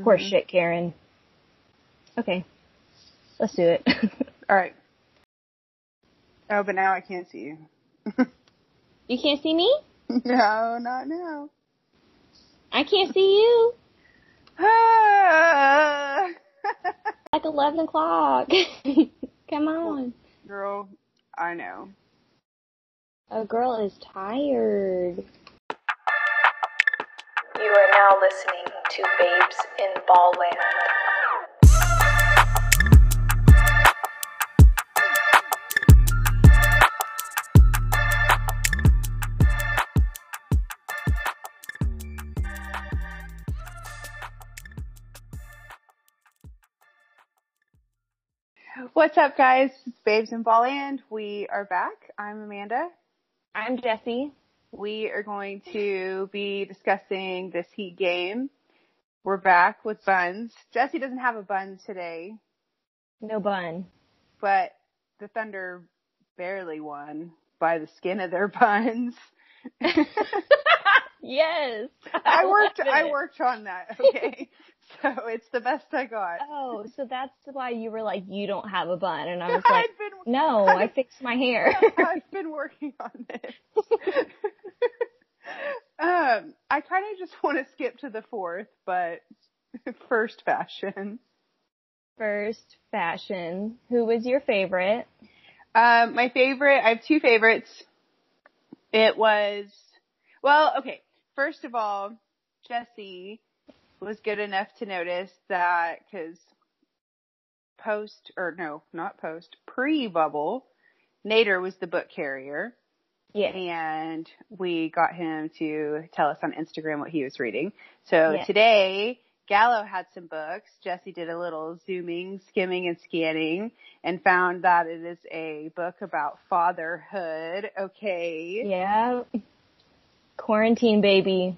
Poor mm-hmm. shit, Karen. Okay. Let's do it. All right. Oh, but now I can't see you. you can't see me? No, not now. I can't see you. Like 11 o'clock. Come on. Girl, I know. A girl is tired. You are now listening to Babes in Ballland. What's up, guys? It's Babes in Ballland. We are back. I'm Amanda. I'm Jessie. We are going to be discussing this Heat game. We're back with buns. Jesse doesn't have a bun today, No bun. but the Thunder barely won by the skin of their buns. Yes. I worked, love I worked on that, okay? so it's the best I got. Oh, so that's why you were like, you don't have a bun. And I was like, I've been, no, I fixed my hair. I've been working on this. um, I kind of just want to skip to the fourth, but first fashion. First, fashion. Who was your favorite? Um, my favorite, I have two favorites. It was, well, okay. First of all, Jesse was good enough to notice that because post, or no, not post, pre-bubble, Nader was the book carrier. Yeah. and we got him to tell us on Instagram what he was reading. So Yeah. today, Gallo had some books. Jesse did a little zooming, skimming, and scanning and found that it is a book about fatherhood. Okay. Yeah. Quarantine baby.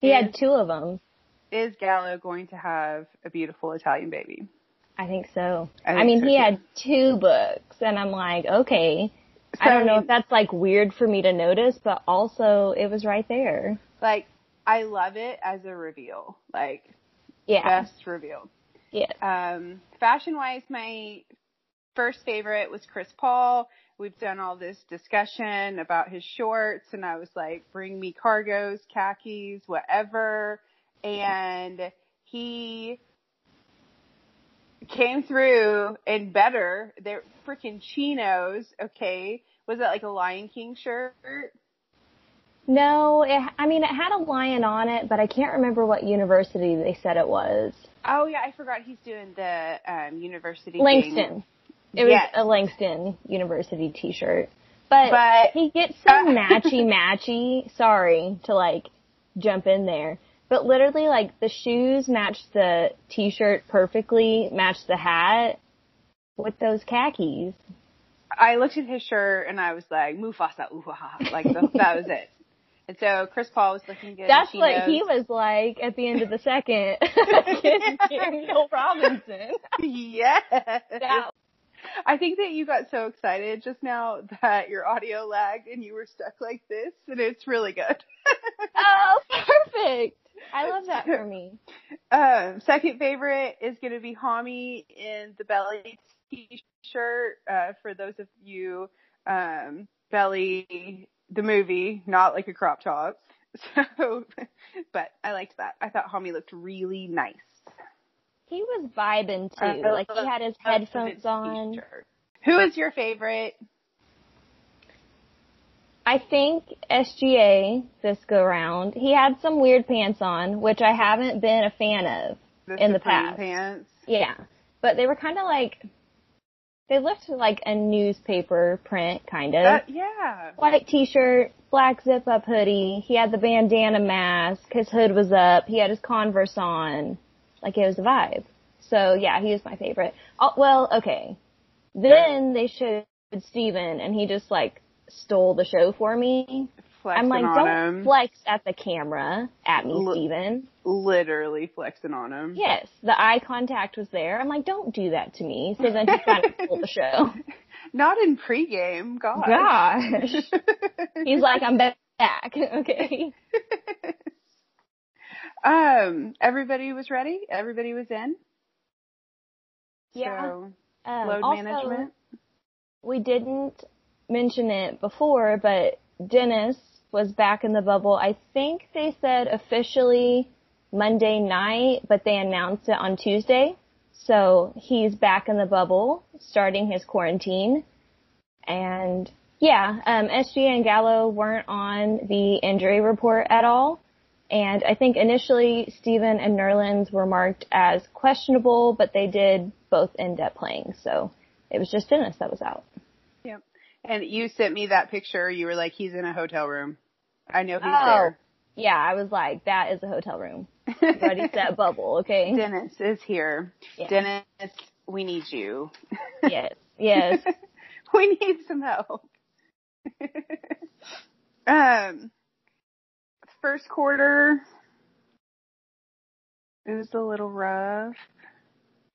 He Yeah. had two of them. Is Gallo going to have a beautiful Italian baby? I think so. I I, mean, so, he too. had two books, and I'm like, okay. So, I don't know if that's like weird for me to notice, but also it was right there. like, I love it as a reveal. Like, Yeah. best reveal. Yeah. Um, fashion wise, my first favorite was Chris Paul. We've done all this discussion about his shorts and I was like, bring me cargos, khakis, whatever. And he came through and better. They're freaking chinos. Okay. Was that like a Lion King shirt? No, it, I mean, it had a lion on it, but I can't remember what university they said it was. Oh yeah, I forgot he's doing the um university thing. It was Yes. a Langston University t-shirt. But, But- he gets uh, so matchy matchy. Sorry to like jump in there. But literally like the shoes match the t-shirt perfectly, match the hat with those khakis. I looked at his shirt and I was like, Mufasa, ooh, ha, ha. like the, that was it. And so Chris Paul was looking good. That's what knows. he was like at the end of the second. Daniel Robinson. yes. That- I think that you got so excited just now that your audio lagged and you were stuck like this, and it's really good. oh, perfect. I love that for me. um, second favorite is going to be Hami in the belly t-shirt. Uh, for those of you, um, belly the movie, not like a crop top. So, but I liked that. I thought Hami looked really nice. He was vibing too. I like he had his headphones his on. Who is your favorite? I think SGA this go round. He had some weird pants on, which I haven't been a fan of. The In the past. pants. Yeah. But they were kind of like, they looked like a newspaper print, kind of. Uh, yeah. White t-shirt, black zip-up hoodie. He had the bandana mask. His hood was up. He had his Converse on. Like it was a vibe. So yeah, he was my favorite. Oh, well, okay. Then they showed Steven and he just like stole the show for me. Flexing I'm like, on don't him. flex at the camera at me, L- Steven. Literally flexing on him. Yes, the eye contact was there. I'm like, don't do that to me. So then he kind of stole the show. Not in pregame. Gosh. Gosh. He's like, I'm back. Okay. Um, everybody was ready. Everybody was in. Yeah. So, Um, load also, management. we didn't mention it before, but Dennis was back in the bubble. I think they said officially Monday night, but they announced it on Tuesday. So he's back in the bubble, starting his quarantine. And yeah, um, SGA and Gallo weren't on the injury report at all. And I think initially Steven and Nerlens were marked as questionable, but they did both end up playing. So it was just Dennis that was out. Yep. And you sent me that picture. You were like, he's in a hotel room. I know he's Oh, yeah, I was like, that is a hotel room. there. Ready, set, bubble, okay? Dennis is here. Yeah. Dennis, we need you. Yes, yes. we need some help. um, first quarter, it was a little rough.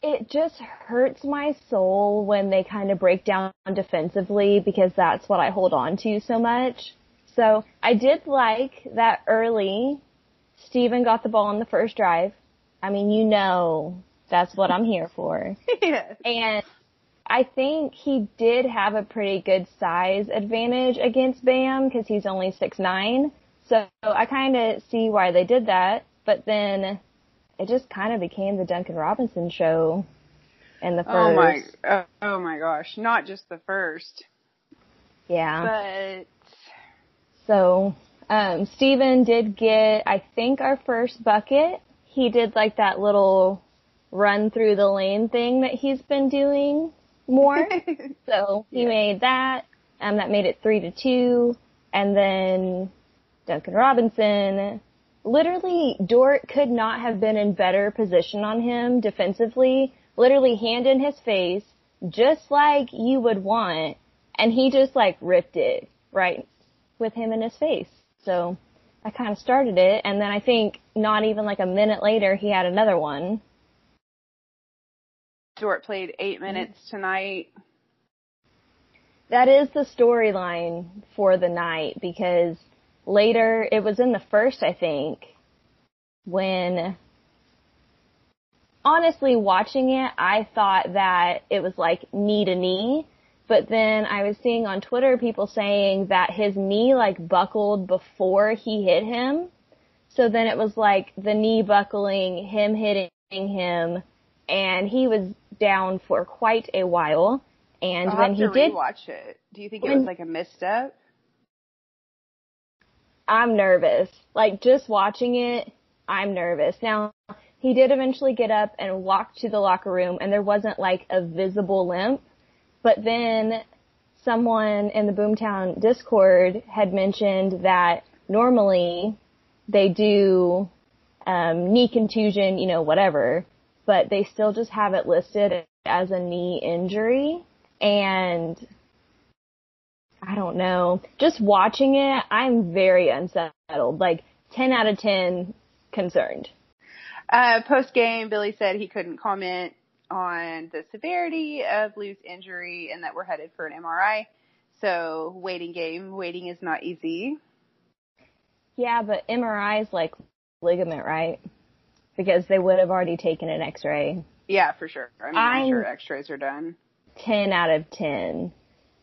It just hurts my soul when they kind of break down defensively because that's what I hold on to so much. So I did like that early. Steven got the ball on the first drive. I mean, you know, that's what I'm here for. yes. And I think he did have a pretty good size advantage against Bam because he's only six nine. So I kind of see why they did that. But then it just kind of became the Duncan Robinson show in the first. Oh my, oh, oh my gosh, not just the first, Yeah. but So um, Steven did get, I think, our first bucket. He did like that little run through the lane thing that he's been doing more. So he Yeah. made that, um, that made it three to two, and then Duncan Robinson. Literally, Dort could not have been in better position on him defensively. Literally, hand in his face, just like you would want, and he just like ripped it right with him in his face. So I kind of started it, and then I think not even like a minute later, he had another one. Dort played eight minutes tonight. That is the storyline for the night because later, it was in the first, I think, when honestly watching it, I thought that it was like knee to knee, but then I was seeing on Twitter people saying that his knee like buckled before he hit him. So then it was like the knee buckling, him hitting him, and he was down for quite a while. And I'll when he did watch it. Do you think it was like a misstep? I'm nervous. Like just watching it, I'm nervous. Now, he did eventually get up and walk to the locker room and there wasn't like a visible limp, but then someone in the Boomtown Discord had mentioned that normally they do um, knee contusion, you know, whatever, but they still just have it listed as a knee injury. And I don't know. Just watching it, I'm very unsettled. Like 10 out of 10 concerned. Uh, post game, Billy said he couldn't comment on the severity of Lu's injury and that we're headed for an MRI. So waiting game, waiting is not easy. Yeah, but MRI is like ligament, right? Because they would have already taken an x-ray. Yeah, for sure. I mean, I'm, I'm- sure X-rays are done. 10 out of 10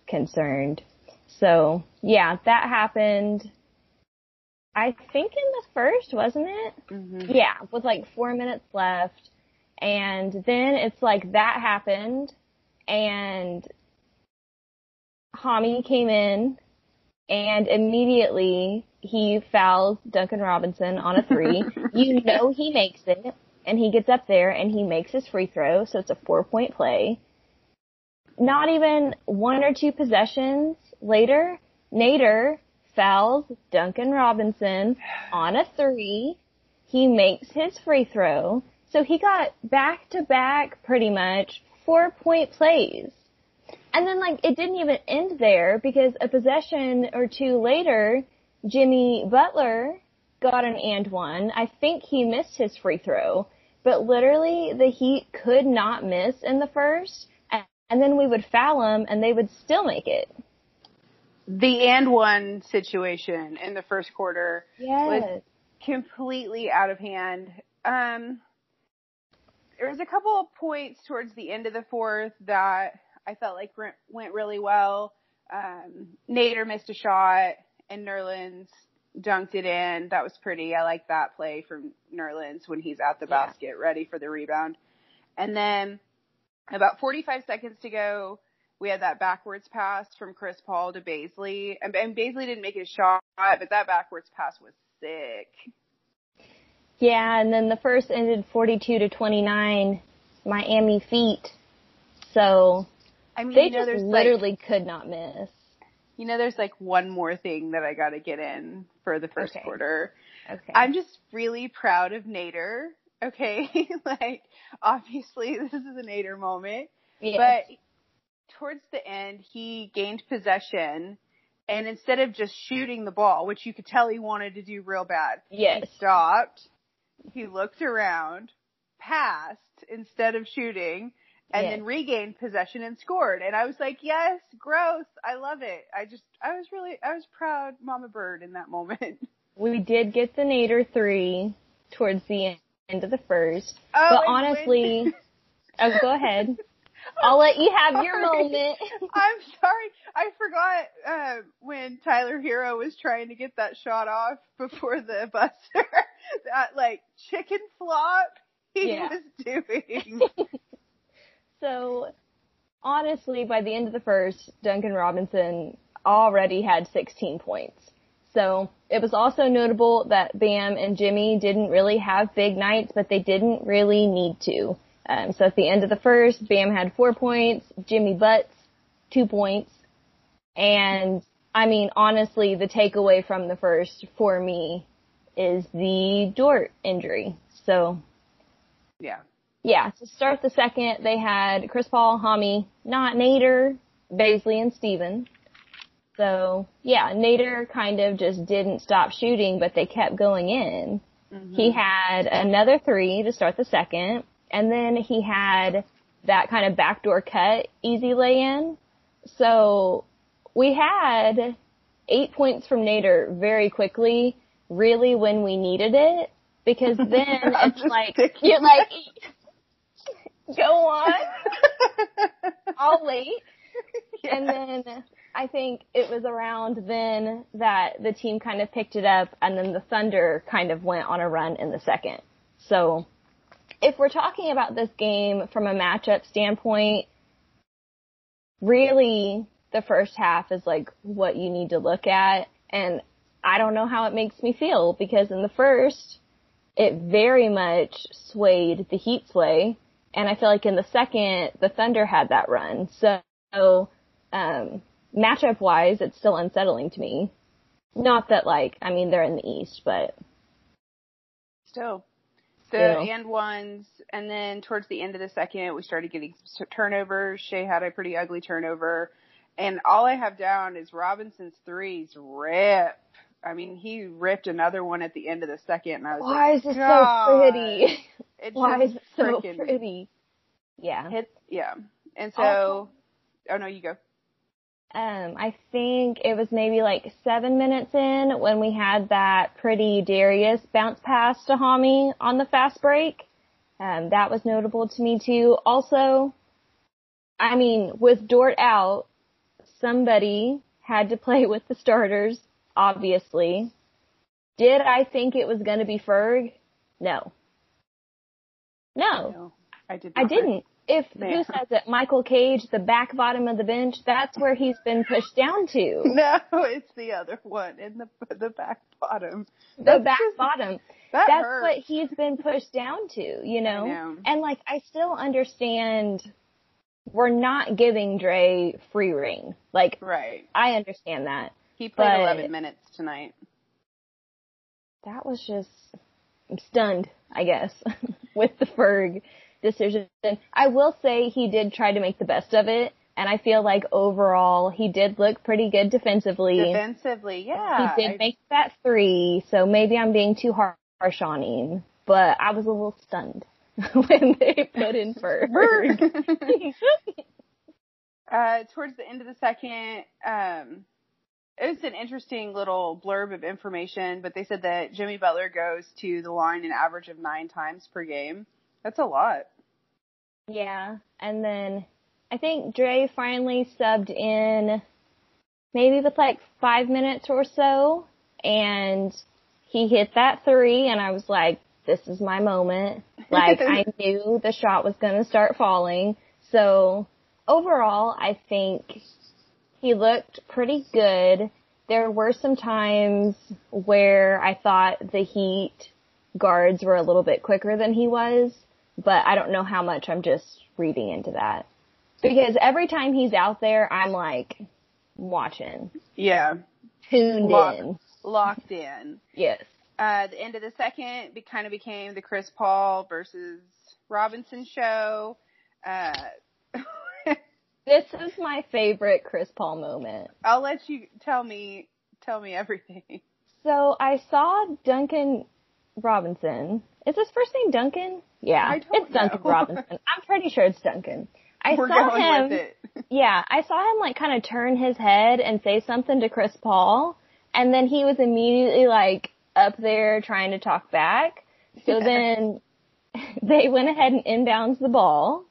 concerned. So, yeah, that happened. I think in the first, wasn't it? hmm Yeah, with like four minutes left. And then it's like that happened and Hami came in and immediately he fouls Duncan Robinson on a three. you know he makes it and he gets up there and he makes his free throw, so it's a four point play. Not even one or two possessions later, Nader fouls Duncan Robinson on a three. He makes his free throw. So he got back to back pretty much four point plays. And then like it didn't even end there because a possession or two later, Jimmy Butler got an and one. I think he missed his free throw, but literally the Heat could not miss in the first, and, then we would foul them and they would still make it. The and one situation in the first quarter Yes. completely out of hand. Um, there was a couple of points towards the end of the fourth that I felt like went, went really well. Um, Nader missed a shot and Nerlens dunked it in. That was pretty. I like that play from Nerlens when he's at the Yeah. basket ready for the rebound. And then about 45 seconds to go, we had that backwards pass from Chris Paul to Bazley. And, and Bazley didn't make his shot, but that backwards pass was sick. Yeah, and then the first ended 42 to 29, Miami feet. So I mean, they you know, just there's like, literally could not miss. you know, there's like one more thing that I gotta get in for the first Okay. quarter. Okay. I'm just really proud of Nader. Okay, like obviously this is a Nader moment, Yes. but towards the end he gained possession, and instead of just shooting the ball, which you could tell he wanted to do real bad, yes. he stopped. He looked around, passed instead of shooting, and Yes. then regained possession and scored. And I was like, yes, growth. I love it. I just, I was really, I was proud Mama Bird in that moment. We did get the Nader three towards the end of the first. Oh, but honestly, when- oh, go ahead. I'll let you have your moment. I'm sorry. I forgot uh, when Tyler Herro was trying to get that shot off before the buster. that like chicken flop he Yeah. was doing. So, honestly, by the end of the first, Duncan Robinson already had 16 points. So, it was also notable that Bam and Jimmy didn't really have big nights, but they didn't really need to. Um, so at the end of the first, Bam had four points, Jimmy Butts, two points. And, I mean, honestly, the takeaway from the first for me is the Dort injury. So, yeah. yeah, to start the second, they had Chris Paul, Hami, not Nader, Bazley, and Steven. So, yeah, Nader kind of just didn't stop shooting, but they kept going in. He had another three to start the second, and then he had that kind of backdoor cut, easy lay in. So, we had eight points from Nader very quickly, really when we needed it, because then it's like, you're like, go on, I'll wait. And then I think it was around then that the team kind of picked it up and then the Thunder kind of went on a run in the second. So if we're talking about this game from a matchup standpoint, really the first half is like what you need to look at and I don't know how it makes me feel because in the first it very much swayed the Heat sway and I feel like in the second the Thunder had that run. So um matchup wise it's still unsettling to me. Not that like I mean they're in the East, but Still. The Still. and ones, and then towards the end of the second, we started getting some turnovers. Shai had a pretty ugly turnover, and all I have down is Robinson's threes rip. I mean, he ripped another one at the end of the second, and I was like, why like, is this so pretty? It Why is it so pretty? Yeah. Hit, yeah. And so, oh no, you go. Um, I think it was maybe like seven minutes in when we had that pretty Darius bounce pass to Hami on the fast break. Um, that was notable to me too. Also, I mean, with Dort out, somebody had to play with the starters, obviously. Did I think it was going to be Ferg? No. No. No, I did. I didn't. If Yeah. who says it? Michael Cage, the back bottom of the bench. That's where he's been pushed down to. No, it's the other one in the the back bottom. The That's back just- bottom. That That's hurts. what he's been pushed down to, you know? know. And like, I still understand we're not giving Dre free reign. Like, Right. I understand that. He played 11 minutes tonight. That was just, I'm stunned, I guess, with the Ferg decision. I will say he did try to make the best of it. And I feel like overall he did look pretty good defensively. Defensively, yeah. he did I- make that three, so maybe I'm being too harsh on him. But I was a little stunned when they put in Ferg. uh, towards the end of the second, um, it was an interesting little blurb of information, but they said that Jimmy Butler goes to the line an average of nine times per game. That's a lot. Yeah, and then I think Dre finally subbed in maybe with like five minutes or so, and he hit that three, and I was like, this is my moment. Like I knew the shot was going to start falling. So overall, I think he looked pretty good. There were some times where I thought the Heat guards were a little bit quicker than he was, but I don't know how much I'm just reading into that. Because every time he's out there, I'm like watching, Yeah. tuned Lock- in. Locked in. Yes. Uh, the end of the second be, kind of became the Chris Paul versus Robinson show. Uh, This is my favorite Chris Paul moment. I'll let you tell me tell me everything. So I saw Duncan Robinson. Is his first name Duncan? Yeah, it's Duncan know. Robinson. I'm pretty sure it's Duncan. I We're saw him. with it. Yeah, I saw him like kind of turn his head and say something to Chris Paul, and then he was immediately like up there trying to talk back. So Yeah. then they went ahead and inbounds the ball.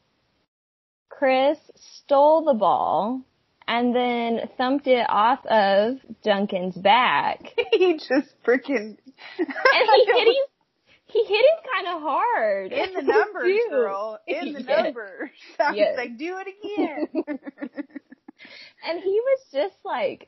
Chris stole the ball and then thumped it off of Duncan's back. he just freaking And he hit him he hit him kind of hard. in the numbers, girl. In the Yes. numbers. I Yes. was like, do it again. And he was just like,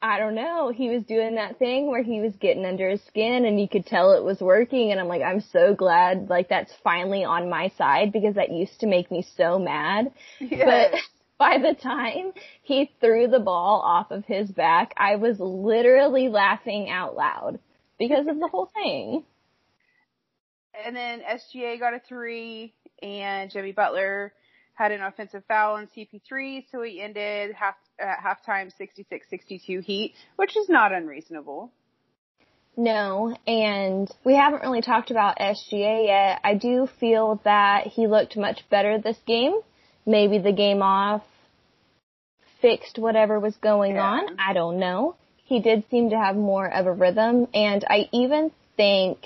I don't know, he was doing that thing where he was getting under his skin and you could tell it was working and I'm like, I'm so glad like that's finally on my side because that used to make me so mad. Yes. But by the time he threw the ball off of his back, I was literally laughing out loud because of the whole thing. And then SGA got a three, and Jimmy Butler had an offensive foul on CP3, so he ended half at halftime 66-62 Heat, which is not unreasonable. No, and we haven't really talked about SGA yet. I do feel that he looked much better this game. Maybe the game off fixed whatever was going Yeah. on. I don't know. He did seem to have more of a rhythm, and I even think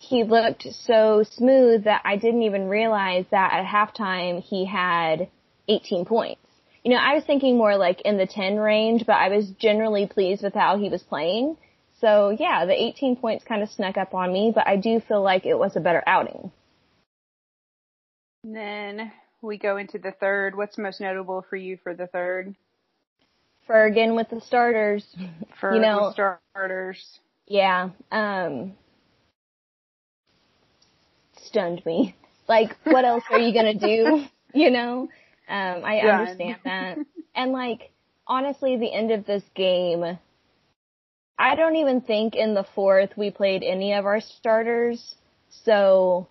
he looked so smooth that I didn't even realize that at halftime he had 18 points. You know, I was thinking more like in the 10 range, but I was generally pleased with how he was playing. So yeah, the 18 points kind of snuck up on me, but I do feel like it was a better outing. And then we go into the third. What's most notable for you for the third? Fergan with the starters. For You know- the starters. Yeah, um, stunned me. Like, what else are you gonna do? You know? Um, I understand that. And like, honestly, the end of this game, I don't even think in the fourth we played any of our starters. So,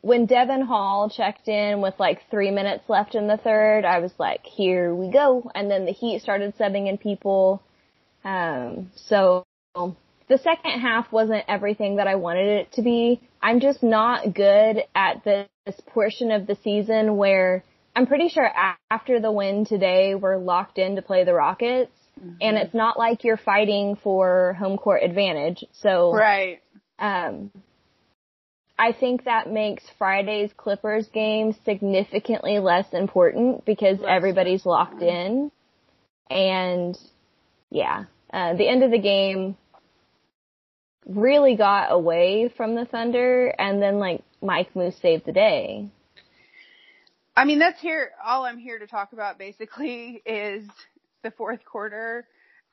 when Devon Hall checked in with like three minutes left in the third, I was like, here we go. And then the Heat started subbing in people. Um, so the second half wasn't everything that I wanted it to be. I'm just not good at this portion of the season where I'm pretty sure after the win today, we're locked in to play the Rockets. And it's not like you're fighting for home court advantage. So, Right. um, I think that makes Friday's Clippers game significantly less important because Less everybody's locked in. And yeah, uh, the end of the game really got away from the Thunder and then like Mike Moose saved the day. I mean, that's here. All I'm here to talk about basically is the fourth quarter.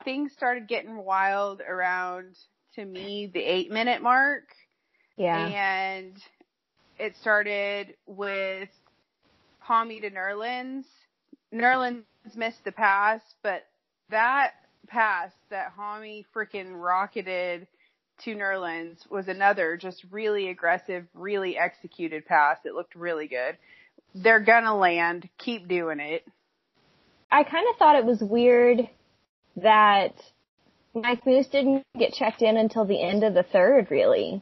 Things started getting wild around, to me, the eight minute mark. Yeah. And it started with Hami to Nerlens. Nerlens missed the pass, but that pass that Hami freaking rocketed to Nerlens was another just really aggressive, really executed pass. It looked really good. They're gonna land. Keep doing it. I kind of thought it was weird that Mike Moose didn't get checked in until the end of the third, really.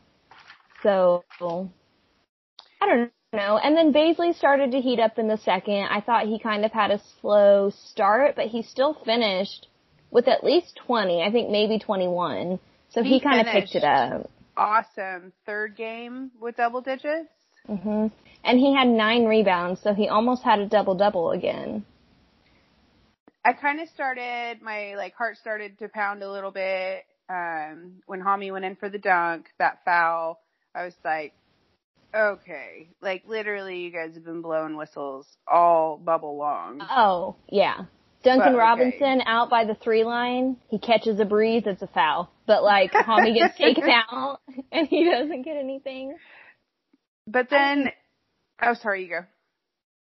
So, I don't know. And then Bazley started to heat up in the second. I thought he kind of had a slow start, but he still finished with at least 20, I think maybe 21. So he, He kind of picked it up. Awesome. Third game with double digits. hmm And he had nine rebounds, so he almost had a double double again. I kind of started, my like heart started to pound a little bit, um, when Hami went in for the dunk, that foul. I was like, okay, like literally you guys have been blowing whistles all bubble long. Oh, yeah. Duncan Well, okay. Robinson out by the three line. He catches a breeze. It's a foul. But like, Homie gets taken out and he doesn't get anything. But then, oh sorry, you go.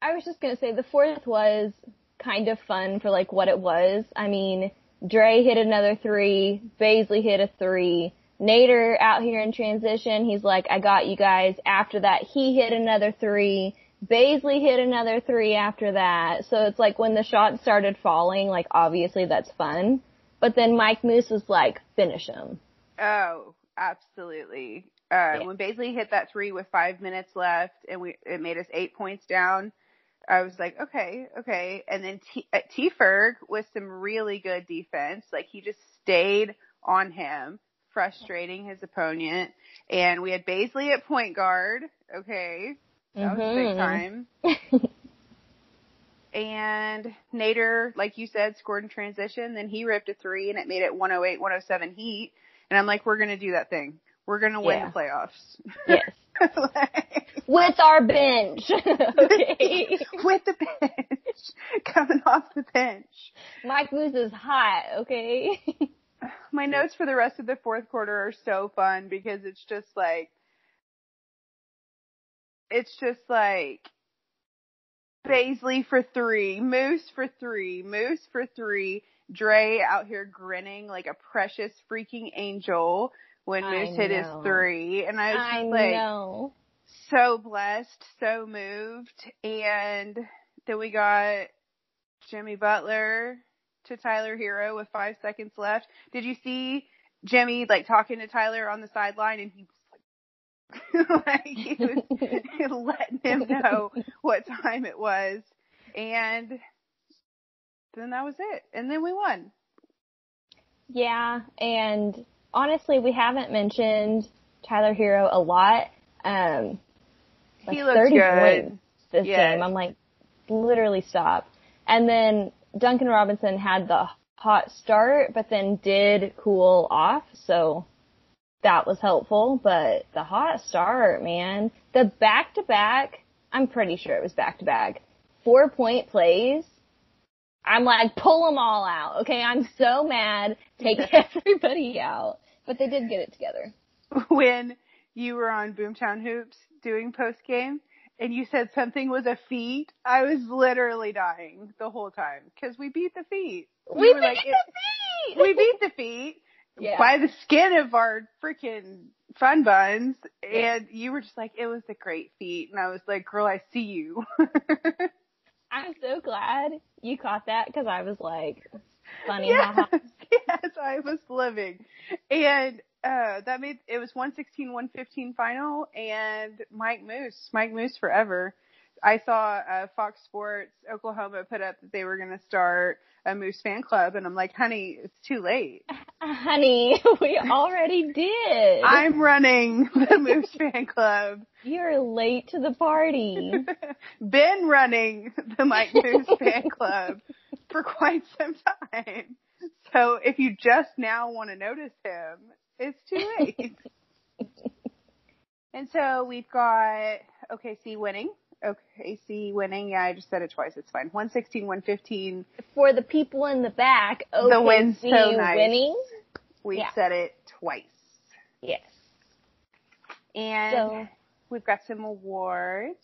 I was just gonna say the fourth was kind of fun for like what it was. I mean, Dre hit another three, Bazley hit a three, Nader out here in transition, he's like, I got you guys. After that, he hit another three, Bazley hit another three after that. So it's like when the shots started falling, like obviously that's fun. But then Mike Moose was like, finish him. Oh, absolutely. Uh, Yeah. when Bazley hit that three with five minutes left and we, it made us eight points down, I was like, okay, okay. And then T, uh, T Ferg with some really good defense. Like he just stayed on him, frustrating his opponent. And we had Bazley at point guard. Okay. That was big Mhm. time. And Nader, like you said, scored in transition. Then he ripped a three and it made it 108, 107 heat. And I'm like, we're going to do that thing. We're going to win Yeah. the playoffs. yes. Like, With our bench. okay. With the bench. Coming off the bench. Mike Moose is hot, okay? My notes for the rest of the fourth quarter are so fun because it's just like, it's just like, Bazley for three, Moose for three, Moose for three, Dre out here grinning like a precious freaking angel when I Moose hit his three. And I was I just like, know. so blessed, so moved. And then we got Jimmy Butler to Tyler Herro with five seconds left. Did you see Jimmy like talking to Tyler on the sideline and he was like, like he was know what time it was. And then that was it. And then we won. Yeah, and honestly, we haven't mentioned Tyler Herro a lot. Um, like He looks 30 good. points this Yes. game. I'm like, literally stop. And then Duncan Robinson had the hot start, but then did cool off, so that was helpful. But the hot start, man, the back to back, I'm pretty sure it was back to back, four point plays. I'm like, pull them all out. Okay, I'm so mad. Take everybody out. But they did get it together. when you were on Boomtown Hoops doing post game and you said something was a feat, I was literally dying the whole time because we beat the feet. We were beat like, the feet! we beat the feet Yeah. by the skin of our freaking fun buns, and you were just like, it was a great feat, and I was like, girl, I see you. I'm so glad you caught that because I was like, funny, yes, yes, I was living. And uh that made it was 116 115 final and Mike Moose, Mike Moose forever. I saw uh Fox Sports Oklahoma put up that they were going to start a Moose fan club and I'm like, "Honey, it's too late. Honey, we already did. I'm running the Moose fan club." You're late to the party. Been running the Mike Moose fan club for quite some time. So if you just now want to notice him, it's too late. and so we've got OKC winning. OKC winning. Yeah, I just said it twice. It's fine. 116, 115. For the people in the back, OKC The win's so nice. winning. We've Yeah. said it twice. Yes. And So we've got some awards.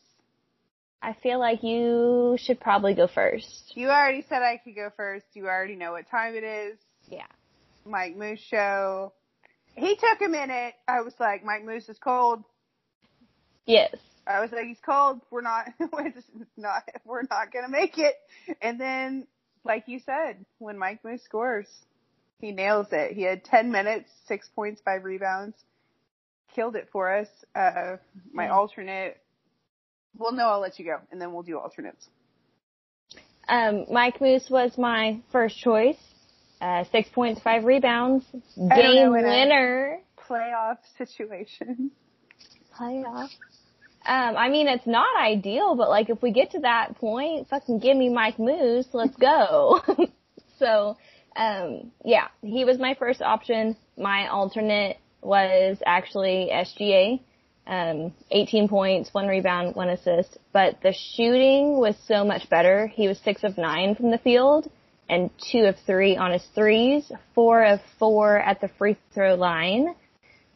I feel like you should probably go first. You already said I could go first. You already know what time it is. Yeah. Mike Moose show. He took a minute. I was like, Mike Moose is cold. Yes. I was like, he's cold. We're not, we're just not, we're not gonna make it. And then, like you said, when Mike Moose scores, he nails it. He had 10 minutes, six points, five rebounds, killed it for us. Uh, my Yeah. alternate. Well, no, I'll let you go, and then we'll do alternates. Um, Mike Moose was my first choice. Uh, six points, five rebounds, game know, winner, Playoff situation. playoff. Um, I mean, it's not ideal, but like if we get to that point, fucking give me Mike Moose, let's go. so, um, yeah, he was my first option. My alternate was actually SGA. Um, 18 points, one rebound, one assist, but the shooting was so much better. He was six of nine from the field and two of three on his threes, four of four at the free throw line.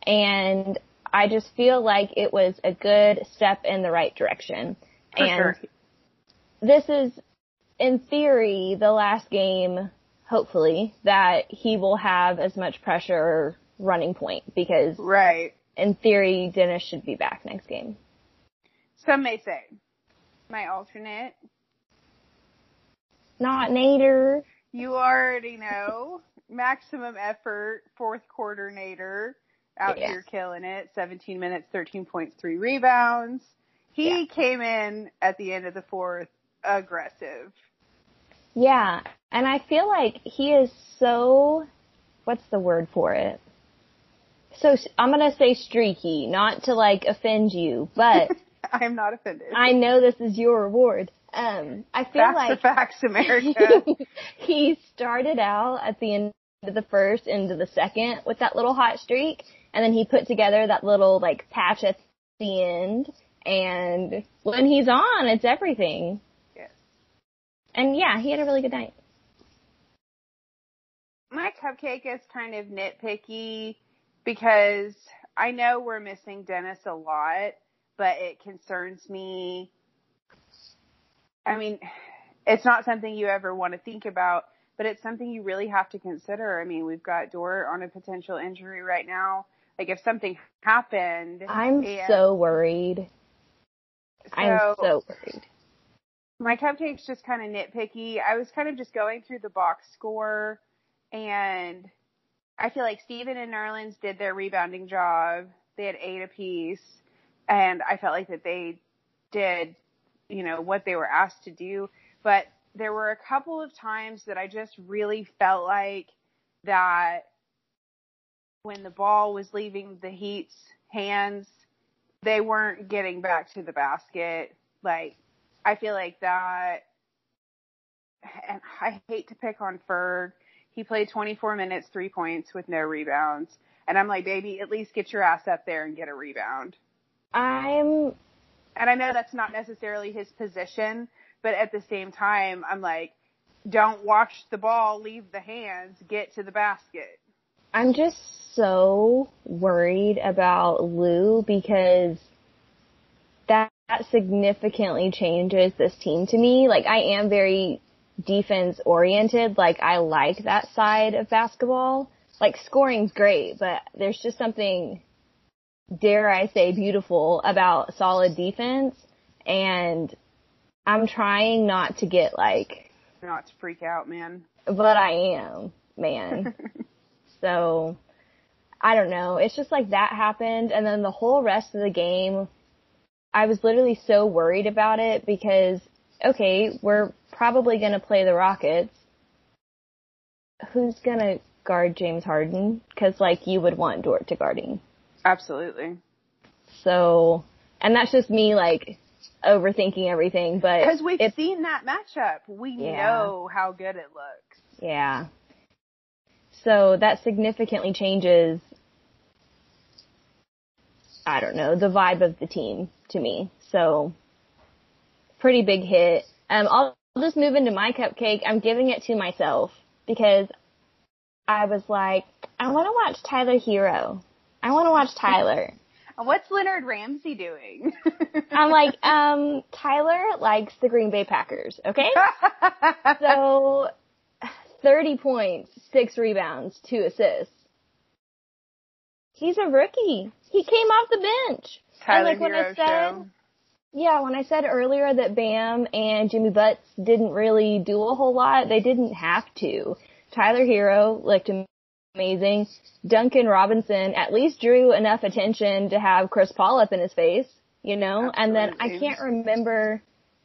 And I just feel like it was a good step in the right direction. For and sure. this is, in theory, the last game, hopefully, that he will have as much pressure running point because Right. in theory, Dennis should be back next game. Some may say. My alternate. Not Nader. You already know. Maximum effort, fourth quarter Nader. Out Yeah. here killing it. 17 minutes, 13 points, three rebounds. He Yeah. came in at the end of the fourth aggressive. Yeah, and I feel like he is so, what's the word for it? So I'm gonna say streaky, not to like offend you, but I am not offended. I know this is your reward. Um, I feel Facts like facts, America. he started out at the end of the first into the second with that little hot streak, and then he put together that little like patch at the end. And when he's on, it's everything. Yes. And yeah, he had a really good night. my cupcake is kind of nitpicky because I know we're missing Dennis a lot, but it concerns me. I mean, it's not something you ever want to think about, but it's something you really have to consider. I mean, we've got Dort on a potential injury right now. Like if something happened, I'm and so worried. I'm so worried. my cupcake's just kind of nitpicky. I was kind of just going through the box score and I feel like Steven and Nerlens did their rebounding job. They had eight apiece and I felt like that they did, you know, what they were asked to do. But there were a couple of times that I just really felt like that when the ball was leaving the Heat's hands, they weren't getting back to the basket. Like, I feel like that, and I hate to pick on Ferg. He played 24 minutes, three points with no rebounds. And I'm like, baby, at least get your ass up there and get a rebound. I'm And I know that's not necessarily his position, but at the same time, I'm like, don't watch the ball leave the hands, get to the basket. I'm just so worried about Lu because that, that significantly changes this team to me. Like I am very defense oriented. Like I like that side of basketball. Like scoring's great, but there's just something, dare I say, beautiful about solid defense. And I'm trying not to get like, Not to freak out, man. but I am, man. So I don't know. It's just like that happened and then the whole rest of the game I was literally so worried about it because okay, we're probably going to play the Rockets. Who's going to guard James Harden cuz like you would want Dort to guard him. Absolutely. So and that's just me like overthinking everything, but Because we've it's seen that matchup. We Yeah. know how good it looks. Yeah. So that significantly changes, I don't know, the vibe of the team to me. So pretty big hit. Um, I'll just move into my cupcake. I'm giving it to myself because I was like, I want to watch Tyler Herro. I want to watch Tyler. What's Leonard Ramsey doing? I'm like, um, Tyler likes the Green Bay Packers, okay? So, 30 points, 6 rebounds, 2 assists. He's a rookie. He came off the bench. Tyler like when I Hero said- show. Yeah, when I said earlier that Bam and Jimmy Butts didn't really do a whole lot, they didn't have to. Tyler Herro looked amazing. Duncan Robinson at least drew enough attention to have Chris Paul up in his face, you know? And then I can't remember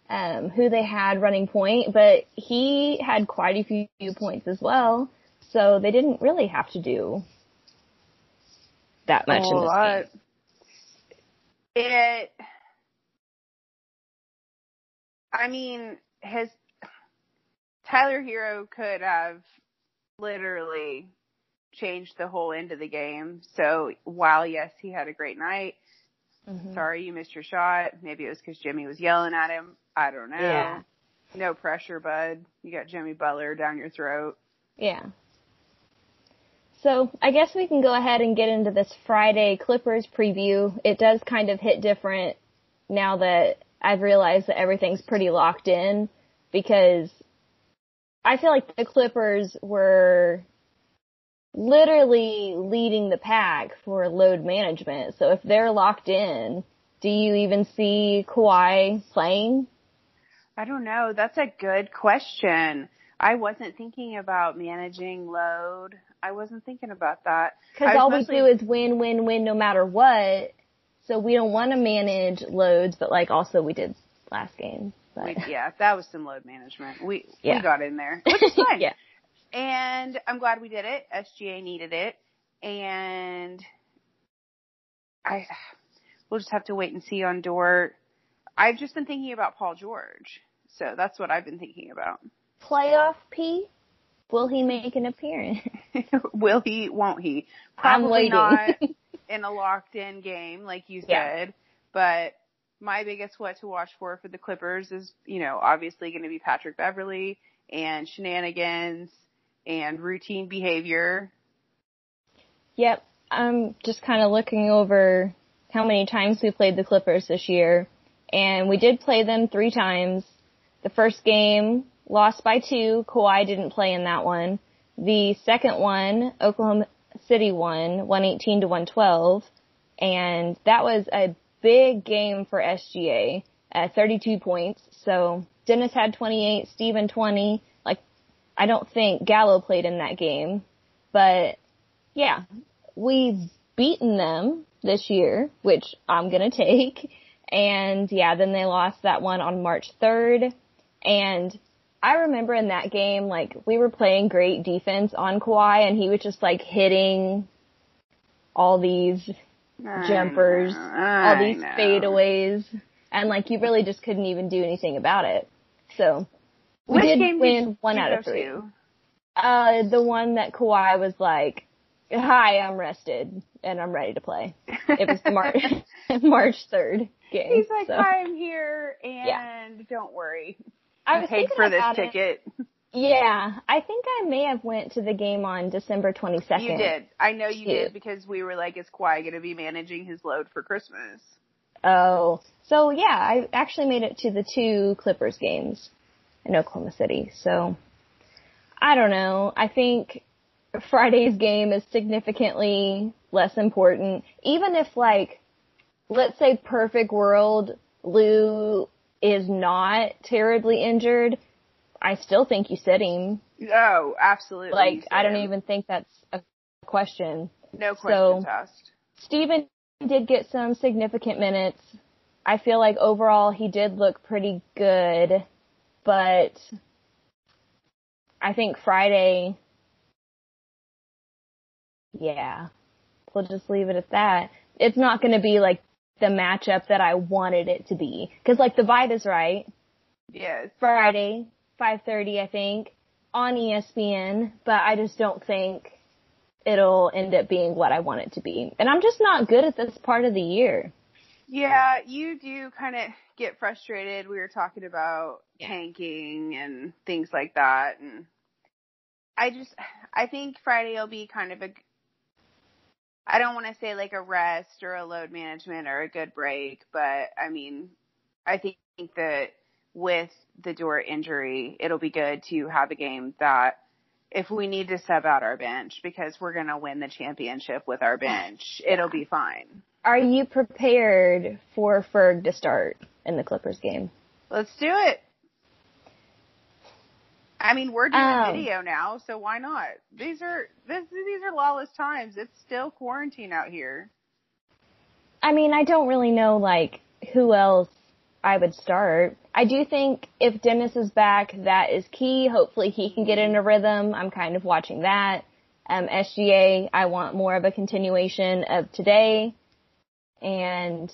um, who they had running point, but he had quite a few points as well. So they didn't really have to do that much a in this lot. game. It. I mean, his Tyler Herro could have literally changed the whole end of the game. So while yes, he had a great night. Mhm. Sorry you missed your shot. Maybe it was because Jimmy was yelling at him. I don't know. Yeah. No pressure, bud. You got Jimmy Butler down your throat. Yeah. So I guess we can go ahead and get into this Friday Clippers preview. It does kind of hit different now that I've realized that everything's pretty locked in because I feel like the Clippers were literally leading the pack for load management. So if they're locked in, do you even see Kawhi playing? I don't know. That's a good question. I wasn't thinking about managing load. I wasn't thinking about that. Was all we do is win, win, win no matter what. So we don't want to manage loads, but like also we did last game. But We, yeah, that was some load management. We Yeah. we got in there, which is fine. yeah. And I'm glad we did it. SGA needed it, and I we'll just have to wait and see on Dort. I've just been thinking about Paul George, so that's what I've been thinking about. Playoff P, will he make an appearance? Will he? Won't he? Probably not in a locked in game like you Yeah. said, but my biggest what to watch for for the Clippers is, you know, obviously going to be Patrick Beverley and shenanigans and routine behavior. Yep. I'm just kind of looking over how many times we played the Clippers this year. And we did play them three times. The first game lost by two. Kawhi didn't play in that one. The second one, Oklahoma City won 118 to 112. And that was a big game for SGA at 32 points. So Dennis had 28, Steven 20. I don't think Gallo played in that game, but yeah, we've beaten them this year, which I'm gonna take. And yeah, then they lost that one on March 3rd. And I remember in that game, like, we were playing great defense on Kawhi and he was just like hitting all these jumpers, all these know. fadeaways. And like, you really just couldn't even do anything about it. So, we Which did game win did one out of three. to? Uh, the one that Kawhi was like, "Hi, I'm rested and I'm ready to play." It was the March March third game. He's like, so. "Hi, I'm here, and Yeah. don't worry, I was paid for this about it. ticket." Yeah, I think I may have went to the game on December 22nd. You did. I know you Too. did because we were like, "Is Kawhi going to be managing his load for Christmas?" Oh, so yeah, I actually made it to the two Clippers games in Oklahoma City. So I don't know. I think Friday's game is significantly less important. Even if like, let's say perfect world, Lu is not terribly injured, I still think you sit him. Oh, absolutely. Like, I don't even think that's a question. No questions so- asked. Steven did get some significant minutes. I feel like overall he did look pretty good, but I think Friday, yeah, we'll just leave it at that. It's not going to be like the matchup that I wanted it to be. Cause like the vibe is right. Yes. Friday, 5.30 I think, on ESPN, but I just don't think it'll end up being what I want it to be. And I'm just not good at this part of the year. Yeah, you do kind of get frustrated. We were talking about Yeah. tanking and things like that, and I just, I think Friday will be kind of a, I don't want to say like a rest or a load management or a good break, but I mean, I think that with the Dort injury, it'll be good to have a game that if we need to sub out our bench because we're going to win the championship with our bench, it'll be fine. Are you prepared for Ferg to start in the Clippers game? Let's do it. I mean, we're doing Um, video now, so why not? These are this these are lawless times. It's still quarantine out here. I mean, I don't really know like who else I would start. I do think if Dennis is back, that is key. Hopefully he can get in a rhythm. I'm kind of watching that. Um, SGA, I want more of a continuation of today. And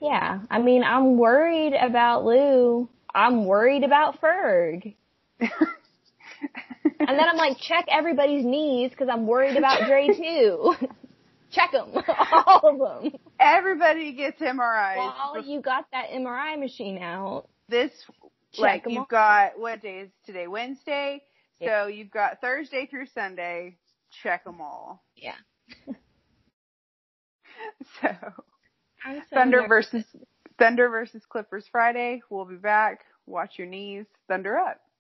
yeah, I mean, I'm worried about Lu. I'm worried about Ferg. and then I'm like, check everybody's knees because I'm worried about Dre too. check them, all of them. Everybody gets MRIs. While you got that MRI machine out. This, Check like, you've all. got, what day is today? Wednesday? Yeah. So you've got Thursday through Sunday. Check them all. Yeah. So, so Thunder nervous. versus, Thunder versus Clippers Friday. We'll be back. Watch your knees. Thunder up.